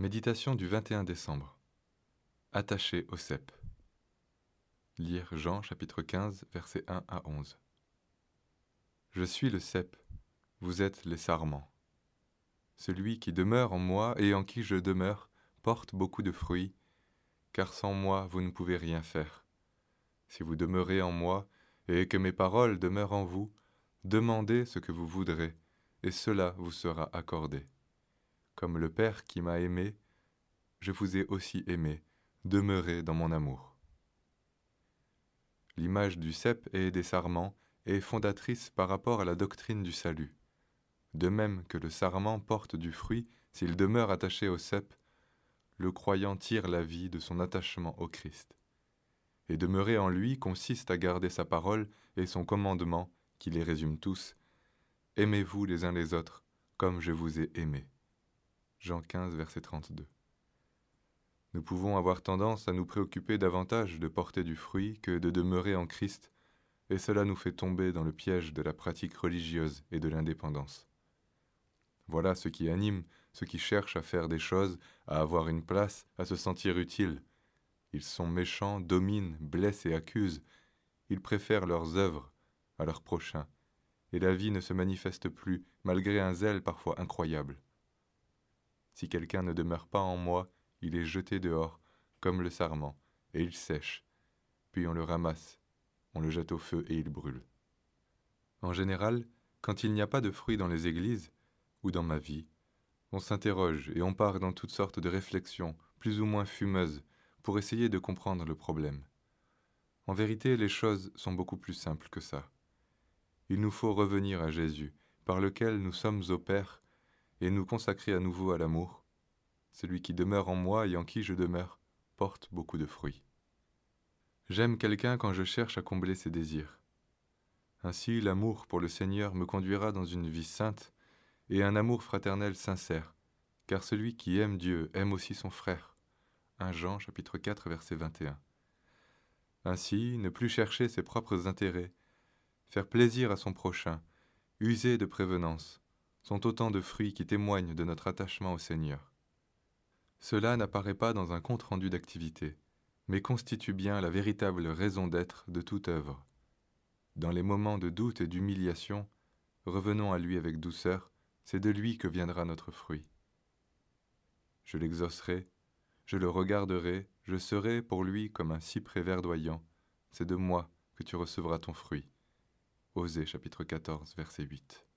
Méditation du 21 décembre. Attaché au cep. Lire Jean chapitre 15 versets 1 à 11. Je suis le cep, vous êtes les sarments. Celui qui demeure en moi et en qui je demeure porte beaucoup de fruits, car sans moi vous ne pouvez rien faire. Si vous demeurez en moi et que mes paroles demeurent en vous, demandez ce que vous voudrez, et cela vous sera accordé. Comme le Père qui m'a aimé, je vous ai aussi aimé, demeurez dans mon amour. L'image du cep et des sarments est fondatrice par rapport à la doctrine du salut. De même que le sarment porte du fruit s'il demeure attaché au cep, le croyant tire la vie de son attachement au Christ. Et demeurer en lui consiste à garder sa parole et son commandement, qui les résume tous. Aimez-vous les uns les autres, comme je vous ai aimés. Jean 15, verset 32. Nous pouvons avoir tendance à nous préoccuper davantage de porter du fruit que de demeurer en Christ, et cela nous fait tomber dans le piège de la pratique religieuse et de l'indépendance. Voilà ce qui anime ceux qui cherchent à faire des choses, à avoir une place, à se sentir utiles. Ils sont méchants, dominent, blessent et accusent. Ils préfèrent leurs œuvres à leurs prochains, et la vie ne se manifeste plus malgré un zèle parfois incroyable. Si quelqu'un ne demeure pas en moi, il est jeté dehors, comme le sarment, et il sèche. Puis on le ramasse, on le jette au feu et il brûle. En général, quand il n'y a pas de fruits dans les églises, ou dans ma vie, on s'interroge et on part dans toutes sortes de réflexions, plus ou moins fumeuses, pour essayer de comprendre le problème. En vérité, les choses sont beaucoup plus simples que ça. Il nous faut revenir à Jésus, par lequel nous sommes au Père, et nous consacrer à nouveau à l'amour, celui qui demeure en moi et en qui je demeure porte beaucoup de fruits. J'aime quelqu'un quand je cherche à combler ses désirs. Ainsi l'amour pour le Seigneur me conduira dans une vie sainte et un amour fraternel sincère, car celui qui aime Dieu aime aussi son frère. 1 Jean chapitre 4 verset 21. Ainsi, ne plus chercher ses propres intérêts, faire plaisir à son prochain, user de prévenance, sont autant de fruits qui témoignent de notre attachement au Seigneur. Cela n'apparaît pas dans un compte-rendu d'activité, mais constitue bien la véritable raison d'être de toute œuvre. Dans les moments de doute et d'humiliation, revenons à lui avec douceur, c'est de lui que viendra notre fruit. Je l'exaucerai, je le regarderai, je serai pour lui comme un cyprès verdoyant, c'est de moi que tu recevras ton fruit. Osée chapitre 14 verset 8.